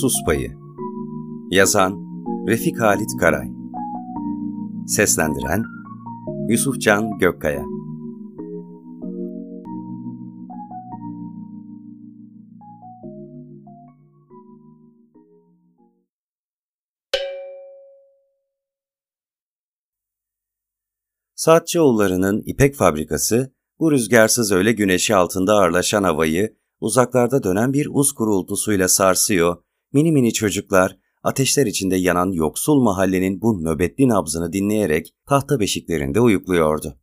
Sus Payı. Yazan Refik Halit Karay. Seslendiren Yusufcan Gökkaya. Saatçıoğulları'nın ipek fabrikası, bu rüzgarsız öyle güneşi altında ağırlaşan havayı uzaklarda dönen bir uz kurultusuyla sarsıyor, mini mini çocuklar ateşler içinde yanan yoksul mahallenin bu nöbetli nabzını dinleyerek tahta beşiklerinde uyukluyordu.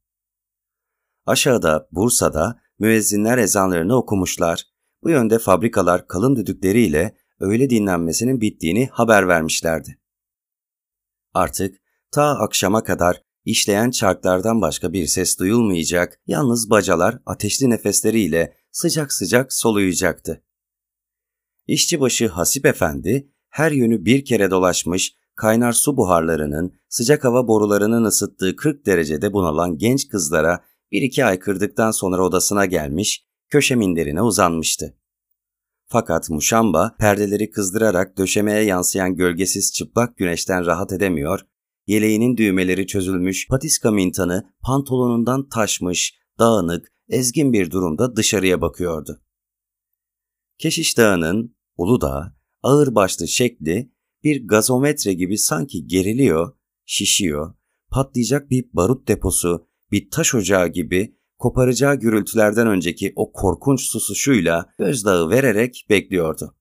Aşağıda, Bursa'da müezzinler ezanlarını okumuşlar. Bu yönde fabrikalar kalın düdükleriyle öğle dinlenmesinin bittiğini haber vermişlerdi. Artık ta akşama kadar işleyen çarklardan başka bir ses duyulmayacak, yalnız bacalar ateşli nefesleriyle sıcak sıcak soluyacaktı. İşçibaşı Hasip Efendi her yönü bir kere dolaşmış, kaynar su buharlarının sıcak hava borularının ısıttığı 40 derecede bunalan genç kızlara bir iki ay kırdıktan sonra odasına gelmiş, köşe minderine uzanmıştı. Fakat Muşamba perdeleri kızdırarak döşemeye yansıyan gölgesiz çıplak güneşten rahat edemiyor, yeleğinin düğmeleri çözülmüş, patiska mintanı pantolonundan taşmış, dağınık, ezgin bir durumda dışarıya bakıyordu. Keşiş Dağı'nın, Uludağ, ağırbaşlı şekli bir gazometre gibi sanki geriliyor, şişiyor, patlayacak bir barut deposu, bir taş ocağı gibi koparacağı gürültülerden önceki o korkunç susuşuyla gözdağı vererek bekliyordu.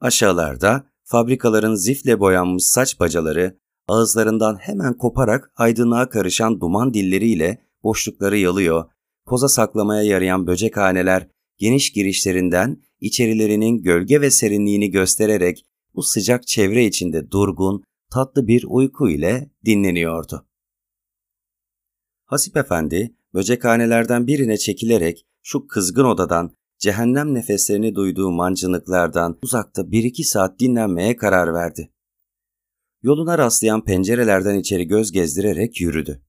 Aşağılarda fabrikaların zifle boyanmış saç bacaları ağızlarından hemen koparak aydınlığa karışan duman dilleriyle boşlukları yalıyor, koza saklamaya yarayan böcekhaneler geniş girişlerinden içerilerinin gölge ve serinliğini göstererek bu sıcak çevre içinde durgun, tatlı bir uyku ile dinleniyordu. Hasip Efendi, böcekhanelerden birine çekilerek şu kızgın odadan, cehennem nefeslerini duyduğu mancınıklardan uzakta bir iki saat dinlenmeye karar verdi. Yoluna rastlayan pencerelerden içeri göz gezdirerek yürüdü.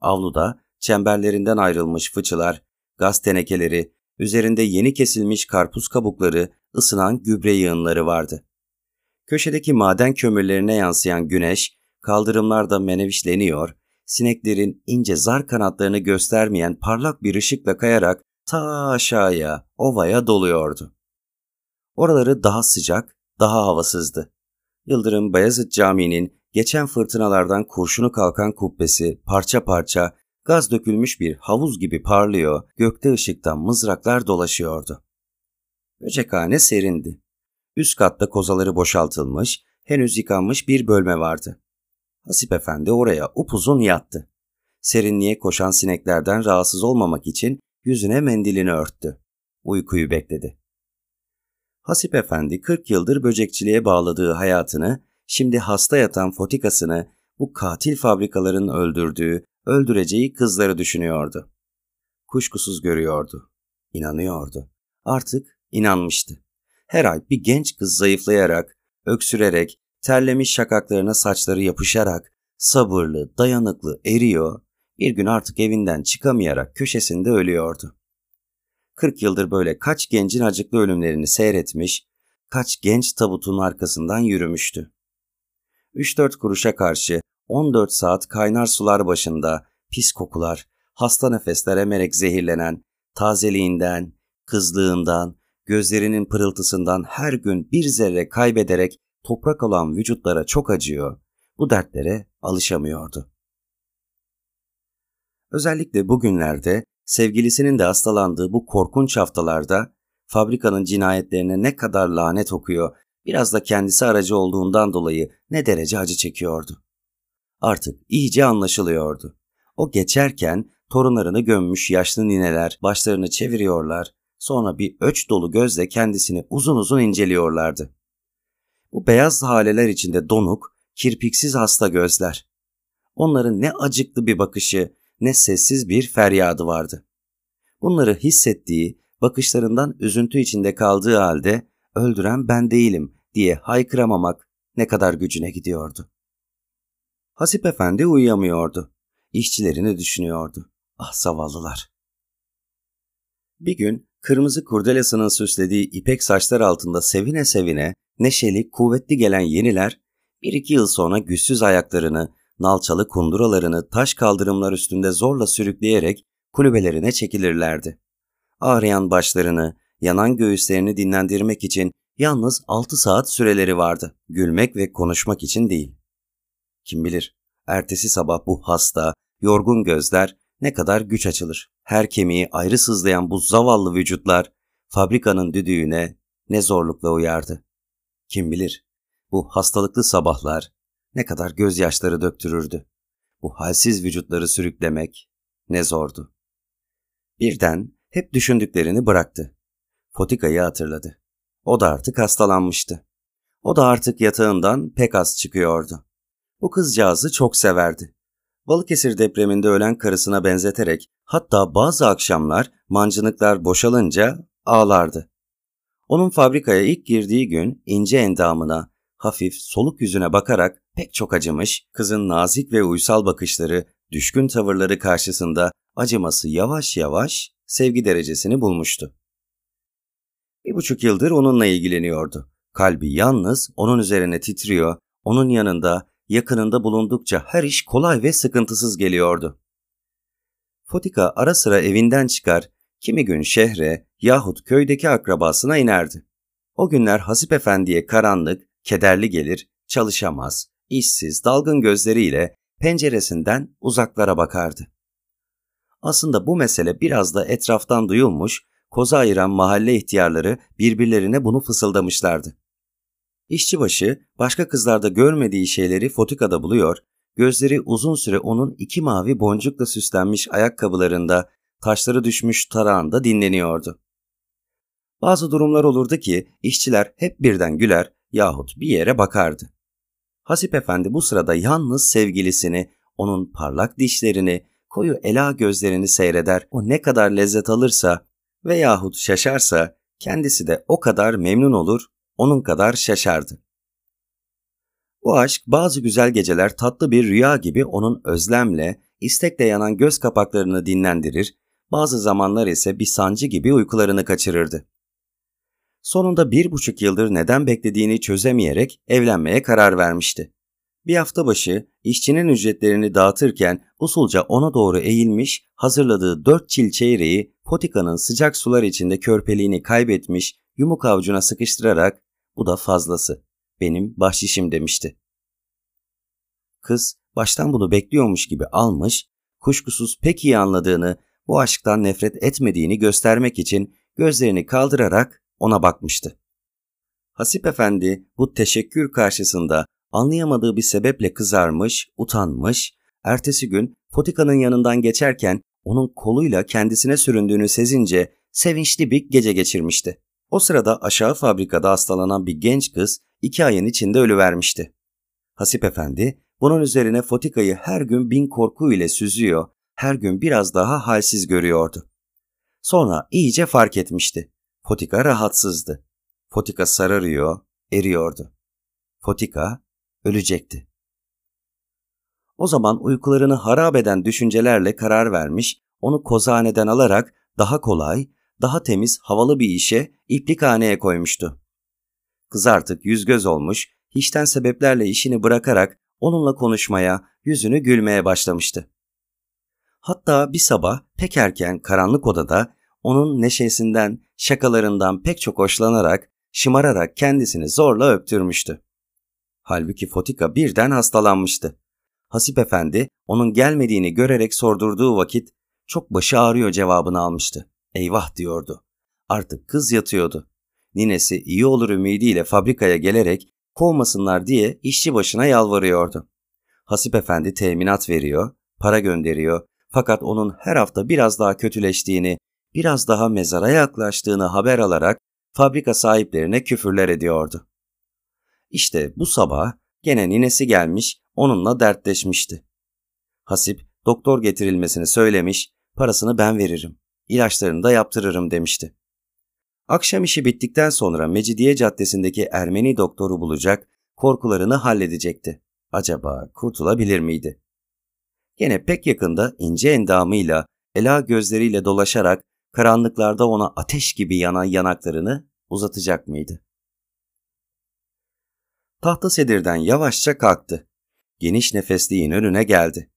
Avluda çemberlerinden ayrılmış fıçılar, gaz tenekeleri, üzerinde yeni kesilmiş karpuz kabukları, ısınan gübre yığınları vardı. Köşedeki maden kömürlerine yansıyan güneş, kaldırımlarda menevişleniyor, sineklerin ince zar kanatlarını göstermeyen parlak bir ışıkla kayarak ta aşağıya, ovaya doluyordu. Oraları daha sıcak, daha havasızdı. Yıldırım Bayezid Camii'nin geçen fırtınalardan kurşunu kalkan kubbesi parça parça gaz dökülmüş bir havuz gibi parlıyor, gökte ışıktan mızraklar dolaşıyordu. Böcekhane serindi. Üst katta kozaları boşaltılmış, henüz yıkanmış bir bölme vardı. Hasip Efendi oraya upuzun yattı. Serinliğe koşan sineklerden rahatsız olmamak için yüzüne mendilini örttü. Uykuyu bekledi. Hasip Efendi 40 yıldır böcekçiliğe bağladığı hayatını, şimdi hasta yatan fotikasını bu katil fabrikaların öldürdüğü, öldüreceği kızları düşünüyordu. Kuşkusuz görüyordu. İnanıyordu. Artık inanmıştı. Her ay bir genç kız zayıflayarak, öksürerek, terlemiş şakaklarına saçları yapışarak, sabırlı, dayanıklı eriyor, bir gün artık evinden çıkamayarak köşesinde ölüyordu. 40 yıldır böyle kaç gencin acıklı ölümlerini seyretmiş, kaç genç tabutun arkasından yürümüştü. 3-4 kuruşa karşı 14 saat kaynar sular başında pis kokular, hasta nefesler emerek zehirlenen, tazeliğinden, kızlığından, gözlerinin pırıltısından her gün bir zerre kaybederek toprak olan vücutlara çok acıyor. Bu dertlere alışamıyordu. Özellikle bugünlerde sevgilisinin de hastalandığı bu korkunç haftalarda fabrikanın cinayetlerine ne kadar lanet okuyor, biraz da kendisi aracı olduğundan dolayı ne derece acı çekiyordu. Artık iyice anlaşılıyordu. O geçerken torunlarını gömmüş yaşlı nineler başlarını çeviriyorlar, sonra bir öç dolu gözle kendisini uzun uzun inceliyorlardı. Bu beyaz haleler içinde donuk, kirpiksiz hasta gözler. Onların ne acıklı bir bakışı, ne sessiz bir feryadı vardı. Bunları hissettiği, bakışlarından üzüntü içinde kaldığı halde öldüren ben değilim diye haykıramamak ne kadar gücüne gidiyordu. Hasip Efendi uyuyamıyordu. İşçilerini düşünüyordu. Ah zavallılar. Bir gün kırmızı kurdelasının süslediği ipek saçlar altında sevine sevine neşeli, kuvvetli gelen yeniler bir iki yıl sonra güçsüz ayaklarını, nalçalı kunduralarını taş kaldırımlar üstünde zorla sürükleyerek kulübelerine çekilirlerdi. Ağrıyan başlarını, yanan göğüslerini dinlendirmek için yalnız 6 saat süreleri vardı. Gülmek ve konuşmak için değil. Kim bilir, ertesi sabah bu hasta, yorgun gözler ne kadar güç açılır. Her kemiği ayrı sızlayan bu zavallı vücutlar fabrikanın düdüğüne ne zorlukla uyardı. Kim bilir, bu hastalıklı sabahlar ne kadar gözyaşları döktürürdü. Bu halsiz vücutları sürüklemek ne zordu. Birden hep düşündüklerini bıraktı. Fotika'yı hatırladı. O da artık hastalanmıştı. O da artık yatağından pek az çıkıyordu. Bu kızcağızı çok severdi. Balıkesir depreminde ölen karısına benzeterek hatta bazı akşamlar mancınıklar boşalınca ağlardı. Onun fabrikaya ilk girdiği gün ince endamına, hafif soluk yüzüne bakarak pek çok acımış, kızın nazik ve uysal bakışları, düşkün tavırları karşısında acıması yavaş yavaş sevgi derecesini bulmuştu. Bir buçuk yıldır onunla ilgileniyordu. Kalbi yalnız onun üzerine titriyor, onun yanında, yakınında bulundukça her iş kolay ve sıkıntısız geliyordu. Fotika ara sıra evinden çıkar, kimi gün şehre yahut köydeki akrabasına inerdi. O günler Hasip Efendi'ye karanlık, kederli gelir, çalışamaz, işsiz, dalgın gözleriyle penceresinden uzaklara bakardı. Aslında bu mesele biraz da etraftan duyulmuş, koza ayıran mahalle ihtiyarları birbirlerine bunu fısıldamışlardı. İşçibaşı başka kızlarda görmediği şeyleri Fotika'da buluyor, gözleri uzun süre onun iki mavi boncukla süslenmiş ayakkabılarında taşları düşmüş tarağında dinleniyordu. Bazı durumlar olurdu ki işçiler hep birden güler yahut bir yere bakardı. Hasip Efendi bu sırada yalnız sevgilisini, onun parlak dişlerini, koyu ela gözlerini seyreder, o ne kadar lezzet alırsa veyahut şaşarsa kendisi de o kadar memnun olur, onun kadar şaşardı. Bu aşk bazı güzel geceler tatlı bir rüya gibi onun özlemle, istekle yanan göz kapaklarını dinlendirir, bazı zamanlar ise bir sancı gibi uykularını kaçırırdı. Sonunda bir buçuk yıldır neden beklediğini çözemeyerek evlenmeye karar vermişti. Bir hafta başı işçinin ücretlerini dağıtırken usulca ona doğru eğilmiş, hazırladığı dört çil çeyreği Potika'nın sıcak sular içinde körpeliğini kaybetmiş, yumuk avucuna sıkıştırarak bu da fazlası, benim bahşişim demişti. Kız baştan bunu bekliyormuş gibi almış, kuşkusuz pek iyi anladığını, bu aşktan nefret etmediğini göstermek için gözlerini kaldırarak ona bakmıştı. Hasip Efendi bu teşekkür karşısında anlayamadığı bir sebeple kızarmış, utanmış, ertesi gün Fotika'nın yanından geçerken onun koluyla kendisine süründüğünü sezince sevinçli bir gece geçirmişti. O sırada aşağı fabrikada hastalanan bir genç kız iki ayın içinde ölüvermişti. Hasip Efendi bunun üzerine Fotika'yı her gün bin korku ile süzüyor, her gün biraz daha halsiz görüyordu. Sonra iyice fark etmişti. Fotika rahatsızdı. Fotika sararıyor, eriyordu. Fotika ölecekti. O zaman uykularını harap eden düşüncelerle karar vermiş, onu kozaneden alarak daha kolay, daha temiz, havalı bir işe iplikhaneye koymuştu. Kız artık yüz göz olmuş, hiçten sebeplerle işini bırakarak onunla konuşmaya, yüzünü gülmeye başlamıştı. Hatta bir sabah pek erken karanlık odada onun neşesinden, şakalarından pek çok hoşlanarak, şımararak kendisini zorla öptürmüştü. Halbuki Fotika birden hastalanmıştı. Hasip Efendi onun gelmediğini görerek sordurduğu vakit çok başı ağrıyor cevabını almıştı. Eyvah diyordu. Artık kız yatıyordu. Ninesi iyi olur ümidiyle fabrikaya gelerek kovmasınlar diye işçi başına yalvarıyordu. Hasip Efendi teminat veriyor, para gönderiyor fakat onun her hafta biraz daha kötüleştiğini, biraz daha mezara yaklaştığını haber alarak fabrika sahiplerine küfürler ediyordu. İşte bu sabah gene ninesi gelmiş onunla dertleşmişti. Hasip doktor getirilmesini söylemiş, parasını ben veririm, ilaçlarını da yaptırırım demişti. Akşam işi bittikten sonra Mecidiye Caddesi'ndeki Ermeni doktoru bulacak, korkularını halledecekti. Acaba kurtulabilir miydi? Gene pek yakında ince endamıyla, ela gözleriyle dolaşarak karanlıklarda ona ateş gibi yanan yanaklarını uzatacak mıydı? Tahta sedirden yavaşça kalktı. Geniş nefesliğin önüne geldi.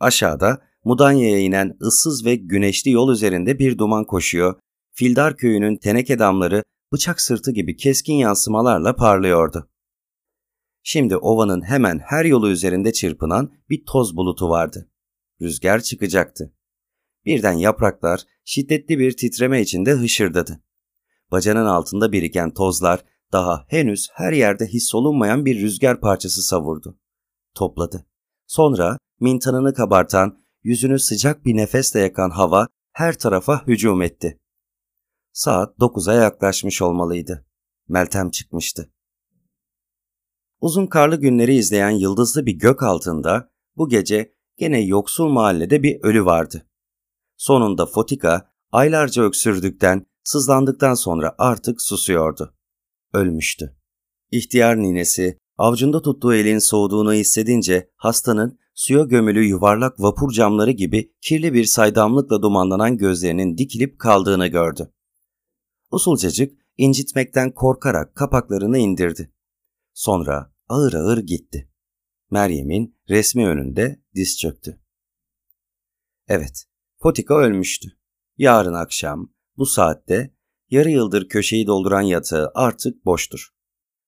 Aşağıda Mudanya'ya inen ıssız ve güneşli yol üzerinde bir duman koşuyor. Fildar köyünün teneke damları bıçak sırtı gibi keskin yansımalarla parlıyordu. Şimdi ovanın hemen her yolu üzerinde çırpınan bir toz bulutu vardı. Rüzgar çıkacaktı. Birden yapraklar şiddetli bir titreme içinde hışırdadı. Bacanın altında biriken tozlar daha henüz her yerde hissolunmayan bir rüzgar parçası savurdu. Topladı. Sonra mintanını kabartan, yüzünü sıcak bir nefesle yakan hava her tarafa hücum etti. Saat dokuza yaklaşmış olmalıydı. Meltem çıkmıştı. Uzun karlı günleri izleyen yıldızlı bir gök altında bu gece gene yoksul mahallede bir ölü vardı. Sonunda Fotika aylarca öksürdükten, sızlandıktan sonra artık susuyordu. Ölmüştü. İhtiyar ninesi avcunda tuttuğu elin soğuduğunu hissedince hastanın suya gömülü yuvarlak vapur camları gibi kirli bir saydamlıkla dumanlanan gözlerinin dikilip kaldığını gördü. Usulcacık incitmekten korkarak kapaklarını indirdi. Sonra ağır ağır gitti. Meryem'in resmi önünde diz çöktü. Evet, Potika ölmüştü. Yarın akşam, bu saatte, yarı yıldır köşeyi dolduran yatağı artık boştur.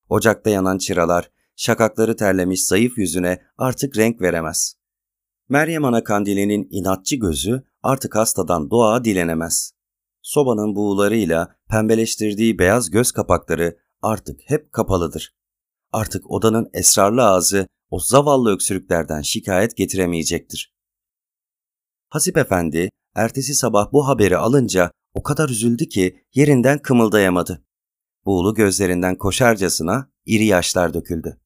Ocakta yanan çıralar, şakakları terlemiş zayıf yüzüne artık renk veremez. Meryem Ana kandilinin inatçı gözü artık hastadan dua dilenemez. Sobanın buğularıyla pembeleştirdiği beyaz göz kapakları artık hep kapalıdır. Artık odanın esrarlı ağzı o zavallı öksürüklerden şikayet getiremeyecektir. Hasip Efendi ertesi sabah bu haberi alınca o kadar üzüldü ki yerinden kımıldayamadı. Buğulu gözlerinden koşarcasına iri yaşlar döküldü.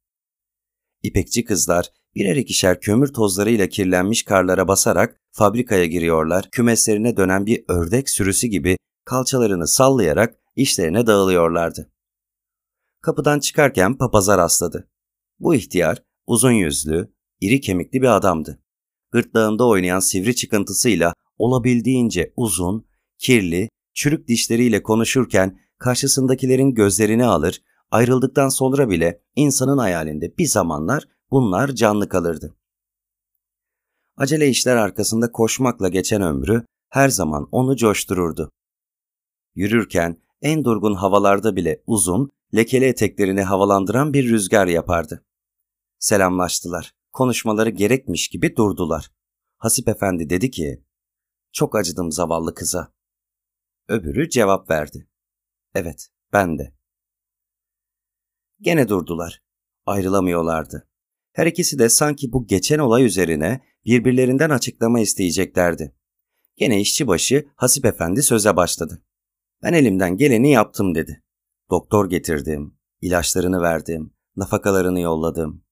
İpekçi kızlar birer ikişer kömür tozlarıyla kirlenmiş karlara basarak fabrikaya giriyorlar, kümeslerine dönen bir ördek sürüsü gibi kalçalarını sallayarak işlerine dağılıyorlardı. Kapıdan çıkarken papaza rastladı. Bu ihtiyar uzun yüzlü, iri kemikli bir adamdı. Gırtlağında oynayan sivri çıkıntısıyla olabildiğince uzun, kirli, çürük dişleriyle konuşurken karşısındakilerin gözlerini alır, ayrıldıktan sonra bile insanın hayalinde bir zamanlar bunlar canlı kalırdı. Acele işler arkasında koşmakla geçen ömrü her zaman onu coştururdu. Yürürken en durgun havalarda bile uzun, lekeli eteklerini havalandıran bir rüzgar yapardı. Selamlaştılar. Konuşmaları gerekmiş gibi durdular. Hasip Efendi dedi ki, çok acıdım zavallı kıza. Öbürü cevap verdi. Evet, ben de. Gene durdular. Ayrılamıyorlardı. Her ikisi de sanki bu geçen olay üzerine birbirlerinden açıklama isteyeceklerdi. Gene işçibaşı Hasip Efendi söze başladı. Ben elimden geleni yaptım dedi. Doktor getirdim, ilaçlarını verdim, nafakalarını yolladım.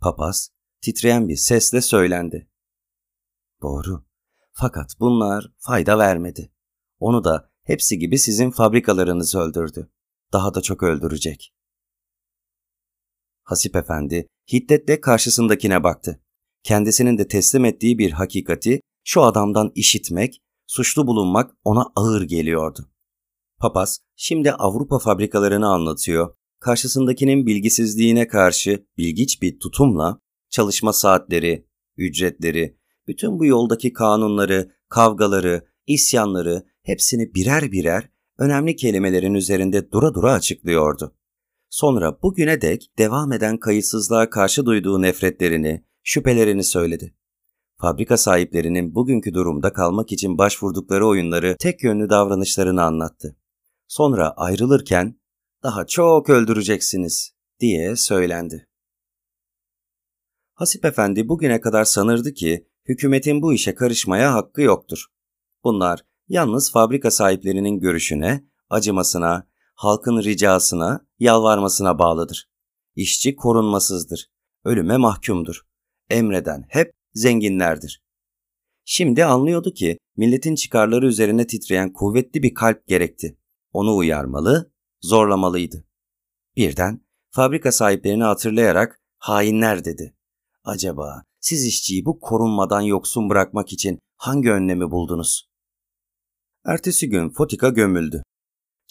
Papaz titreyen bir sesle söylendi. Doğru. Fakat bunlar fayda vermedi. Onu da hepsi gibi sizin fabrikalarınız öldürdü. Daha da çok öldürecek. Hasip Efendi hiddetle karşısındakine baktı. Kendisinin de teslim ettiği bir hakikati şu adamdan işitmek, suçlu bulunmak ona ağır geliyordu. Papaz şimdi Avrupa fabrikalarını anlatıyor. Karşısındakinin bilgisizliğine karşı bilgiç bir tutumla çalışma saatleri, ücretleri, bütün bu yoldaki kanunları, kavgaları, isyanları hepsini birer birer önemli kelimelerin üzerinde dura dura açıklıyordu. Sonra bugüne dek devam eden kayıtsızlığa karşı duyduğu nefretlerini, şüphelerini söyledi. Fabrika sahiplerinin bugünkü durumda kalmak için başvurdukları oyunları, tek yönlü davranışlarını anlattı. Sonra ayrılırken daha çok öldüreceksiniz diye söylendi. Hasip Efendi bugüne kadar sanırdı ki hükümetin bu işe karışmaya hakkı yoktur. Bunlar yalnız fabrika sahiplerinin görüşüne, acımasına, halkın ricasına, yalvarmasına bağlıdır. İşçi korunmasızdır. Ölüme mahkumdur. Emreden hep zenginlerdir. Şimdi anlıyordu ki milletin çıkarları üzerine titreyen kuvvetli bir kalp gerekti. Onu uyarmalı, zorlamalıydı. Birden fabrika sahiplerini hatırlayarak hainler dedi. Acaba siz işçiyi bu korunmadan yoksun bırakmak için hangi önlemi buldunuz? Ertesi gün Fotika gömüldü.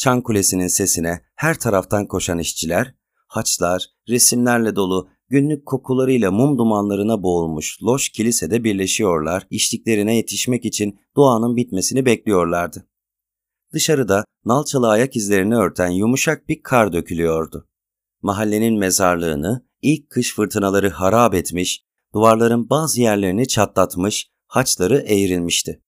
Çan Kulesi'nin sesine her taraftan koşan işçiler, haçlar, resimlerle dolu, günlük kokularıyla mum dumanlarına boğulmuş loş kilisede birleşiyorlar, içtiklerine yetişmek için doğanın bitmesini bekliyorlardı. Dışarıda nalçalı ayak izlerini örten yumuşak bir kar dökülüyordu. Mahallenin mezarlığını ilk kış fırtınaları harap etmiş, duvarların bazı yerlerini çatlatmış, haçları eğrilmişti.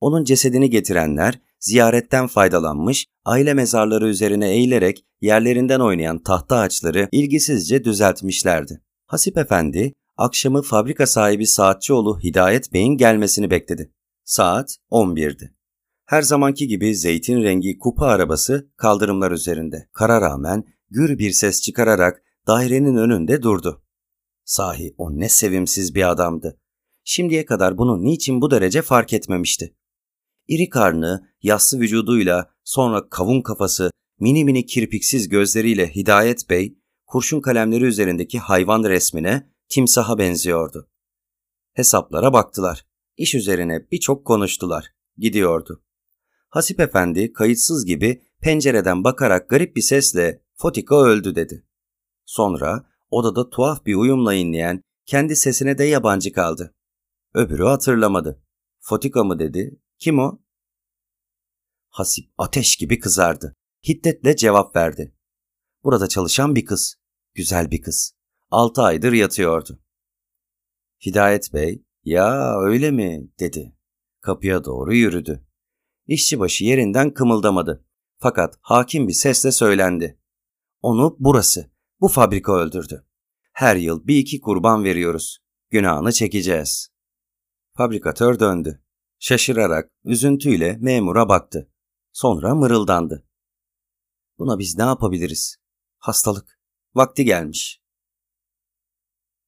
Onun cesedini getirenler ziyaretten faydalanmış, aile mezarları üzerine eğilerek yerlerinden oynayan tahta ağaçları ilgisizce düzeltmişlerdi. Hasip Efendi, akşamı fabrika sahibi saatçioğlu Hidayet Bey'in gelmesini bekledi. Saat 11'di. Her zamanki gibi zeytin rengi kupa arabası kaldırımlar üzerinde. Kara rağmen gür bir ses çıkararak dairenin önünde durdu. Sahi o ne sevimsiz bir adamdı. Şimdiye kadar bunu niçin bu derece fark etmemişti. İri karnı, yassı vücuduyla, sonra kavun kafası, mini mini kirpiksiz gözleriyle Hidayet Bey, kurşun kalemleri üzerindeki hayvan resmine, timsaha benziyordu. Hesaplara baktılar. İş üzerine birçok konuştular. Gidiyordu. Hasip Efendi kayıtsız gibi pencereden bakarak garip bir sesle Fotika öldü dedi. Sonra odada tuhaf bir uyumla inleyen kendi sesine de yabancı kaldı. Öbürü hatırlamadı. Fotika mı dedi, kim o? Hasip ateş gibi kızardı. Hiddetle cevap verdi. Burada çalışan bir kız. Güzel bir kız. Altı aydır yatıyordu. Hidayet Bey, ya öyle mi dedi. Kapıya doğru yürüdü. İşçibaşı yerinden kımıldamadı. Fakat hakim bir sesle söylendi. Onu burası, bu fabrika öldürdü. Her yıl bir iki kurban veriyoruz. Günahını çekeceğiz. Fabrikatör döndü. Şaşırarak, üzüntüyle memura baktı. Sonra mırıldandı. Buna biz ne yapabiliriz? Hastalık. Vakti gelmiş.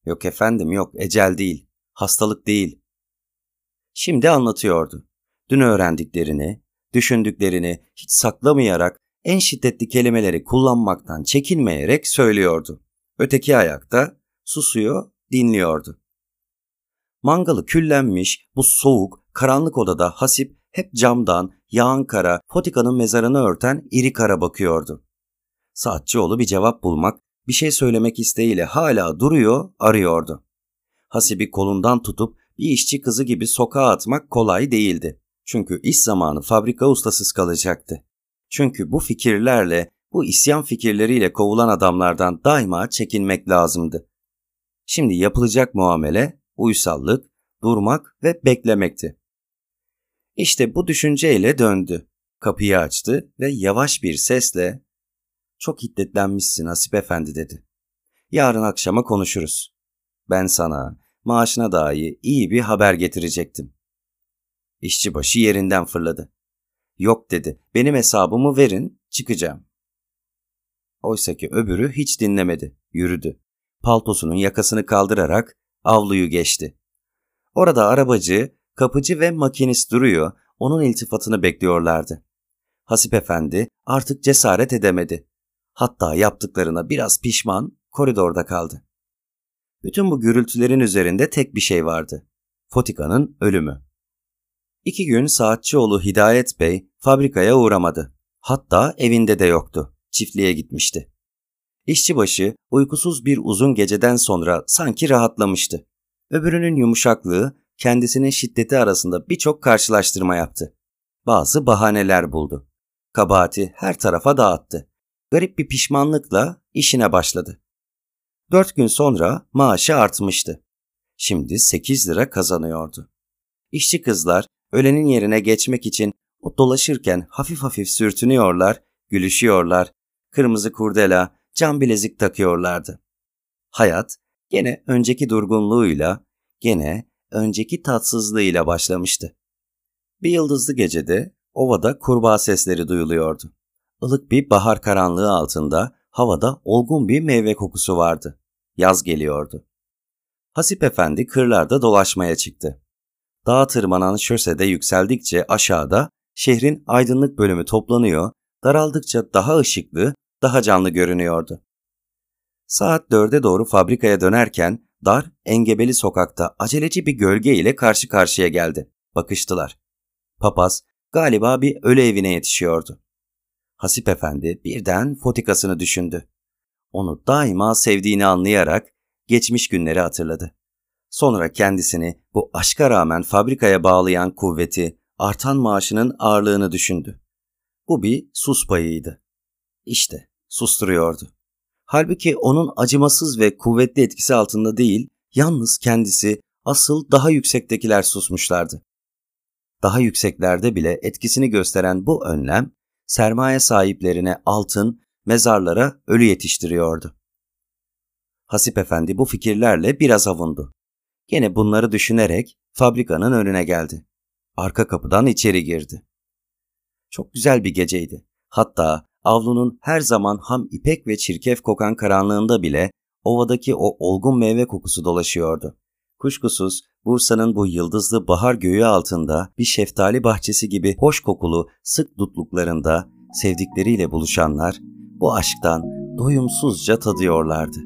Yok efendim yok, ecel değil. Hastalık değil. Şimdi anlatıyordu. Dün öğrendiklerini, düşündüklerini hiç saklamayarak en şiddetli kelimeleri kullanmaktan çekinmeyerek söylüyordu. Öteki ayakta susuyor, dinliyordu. Mangalı küllenmiş bu soğuk, karanlık odada Hasip hep camdan yağan kara, Fotika'nın mezarını örten iri kara bakıyordu. Saatçıoğlu bir cevap bulmak, bir şey söylemek isteğiyle hala duruyor, arıyordu. Hasip'i kolundan tutup bir işçi kızı gibi sokağa atmak kolay değildi. Çünkü iş zamanı fabrika ustasız kalacaktı. Çünkü bu fikirlerle, bu isyan fikirleriyle kovulan adamlardan daima çekinmek lazımdı. Şimdi yapılacak muamele, uysallık, durmak ve beklemekti. İşte bu düşünceyle döndü. Kapıyı açtı ve yavaş bir sesle ''Çok hiddetlenmişsin Hasip Efendi'' dedi. ''Yarın akşama konuşuruz. Ben sana maaşına dahi iyi bir haber getirecektim.'' İşçibaşı yerinden fırladı. ''Yok'' dedi. ''Benim hesabımı verin, çıkacağım.'' Oysa ki öbürü hiç dinlemedi, yürüdü. Paltosunun yakasını kaldırarak avluyu geçti. Orada arabacı Kapıcı ve makinist duruyor, onun iltifatını bekliyorlardı. Hasip Efendi artık cesaret edemedi. Hatta yaptıklarına biraz pişman koridorda kaldı. Bütün bu gürültülerin üzerinde tek bir şey vardı. Fotika'nın ölümü. İki gün saatçioğlu Hidayet Bey fabrikaya uğramadı. Hatta evinde de yoktu. Çiftliğe gitmişti. İşçibaşı uykusuz bir uzun geceden sonra sanki rahatlamıştı. Öbürünün yumuşaklığı kendisinin şiddeti arasında birçok karşılaştırma yaptı. Bazı bahaneler buldu. Kabahati her tarafa dağıttı. Garip bir pişmanlıkla işine başladı. Dört gün sonra maaşı artmıştı. Şimdi sekiz lira kazanıyordu. İşçi kızlar ölenin yerine geçmek için o dolaşırken hafif hafif sürtünüyorlar, gülüşüyorlar, kırmızı kurdela, cam bilezik takıyorlardı. Hayat gene önceki durgunluğuyla, gene önceki tatsızlığıyla başlamıştı. Bir yıldızlı gecede ovada kurbağa sesleri duyuluyordu. Ilık bir bahar karanlığı altında havada olgun bir meyve kokusu vardı. Yaz geliyordu. Hasip Efendi kırlarda dolaşmaya çıktı. Dağa tırmanan şösede yükseldikçe aşağıda şehrin aydınlık bölümü toplanıyor, daraldıkça daha ışıklı, daha canlı görünüyordu. Saat dörde doğru fabrikaya dönerken dar, engebeli sokakta aceleci bir gölge ile karşı karşıya geldi. Bakıştılar. Papaz galiba bir ölü evine yetişiyordu. Hasip Efendi birden fotikasını düşündü. onu daima sevdiğini anlayarak geçmiş günleri hatırladı. Sonra kendisini bu aşka rağmen fabrikaya bağlayan kuvveti, artan maaşının ağırlığını düşündü. Bu bir sus payıydı. İşte susturuyordu. Halbuki onun acımasız ve kuvvetli etkisi altında değil, yalnız kendisi asıl daha yüksektekiler susmuşlardı. Daha yükseklerde bile etkisini gösteren bu önlem, sermaye sahiplerine altın, mezarlara ölü yetiştiriyordu. Hasip Efendi bu fikirlerle biraz avundu. Gene bunları düşünerek fabrikanın önüne geldi. Arka kapıdan içeri girdi. Çok güzel bir geceydi. Hatta avlunun her zaman ham ipek ve çirkef kokan karanlığında bile ovadaki o olgun meyve kokusu dolaşıyordu. Kuşkusuz Bursa'nın bu yıldızlı bahar göğü altında bir şeftali bahçesi gibi hoş kokulu sık dutluklarında sevdikleriyle buluşanlar bu aşktan doyumsuzca tadıyorlardı.